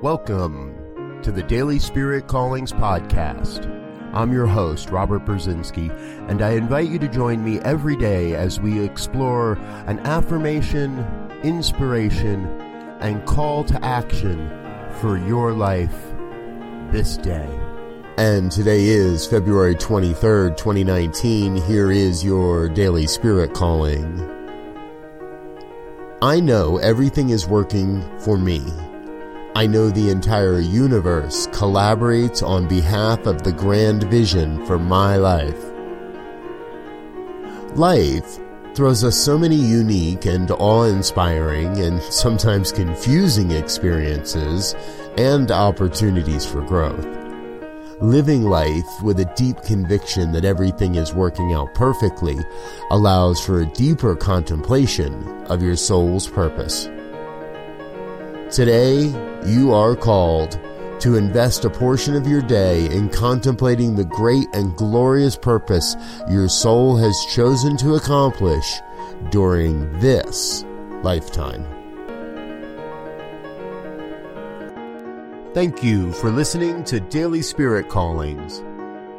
Welcome to the Daily Spirit Callings Podcast. I'm your host, Robert Brzezinski, and I invite you to join me every day as we explore an affirmation, inspiration, and call to action for your life this day. And today is February 23rd, 2019. Here is your Daily Spirit Calling. I know everything is working for me. I know the entire universe collaborates on behalf of the grand vision for my life. Life throws us so many unique and awe inspiring and sometimes confusing experiences and opportunities for growth. Living life with a deep conviction that everything is working out perfectly allows for a deeper contemplation of your soul's purpose. Today, you are called to invest a portion of your day in contemplating the great and glorious purpose your soul has chosen to accomplish during this lifetime. Thank you for listening to Daily Spirit Callings.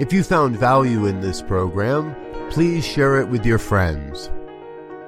If you found value in this program, please share it with your friends.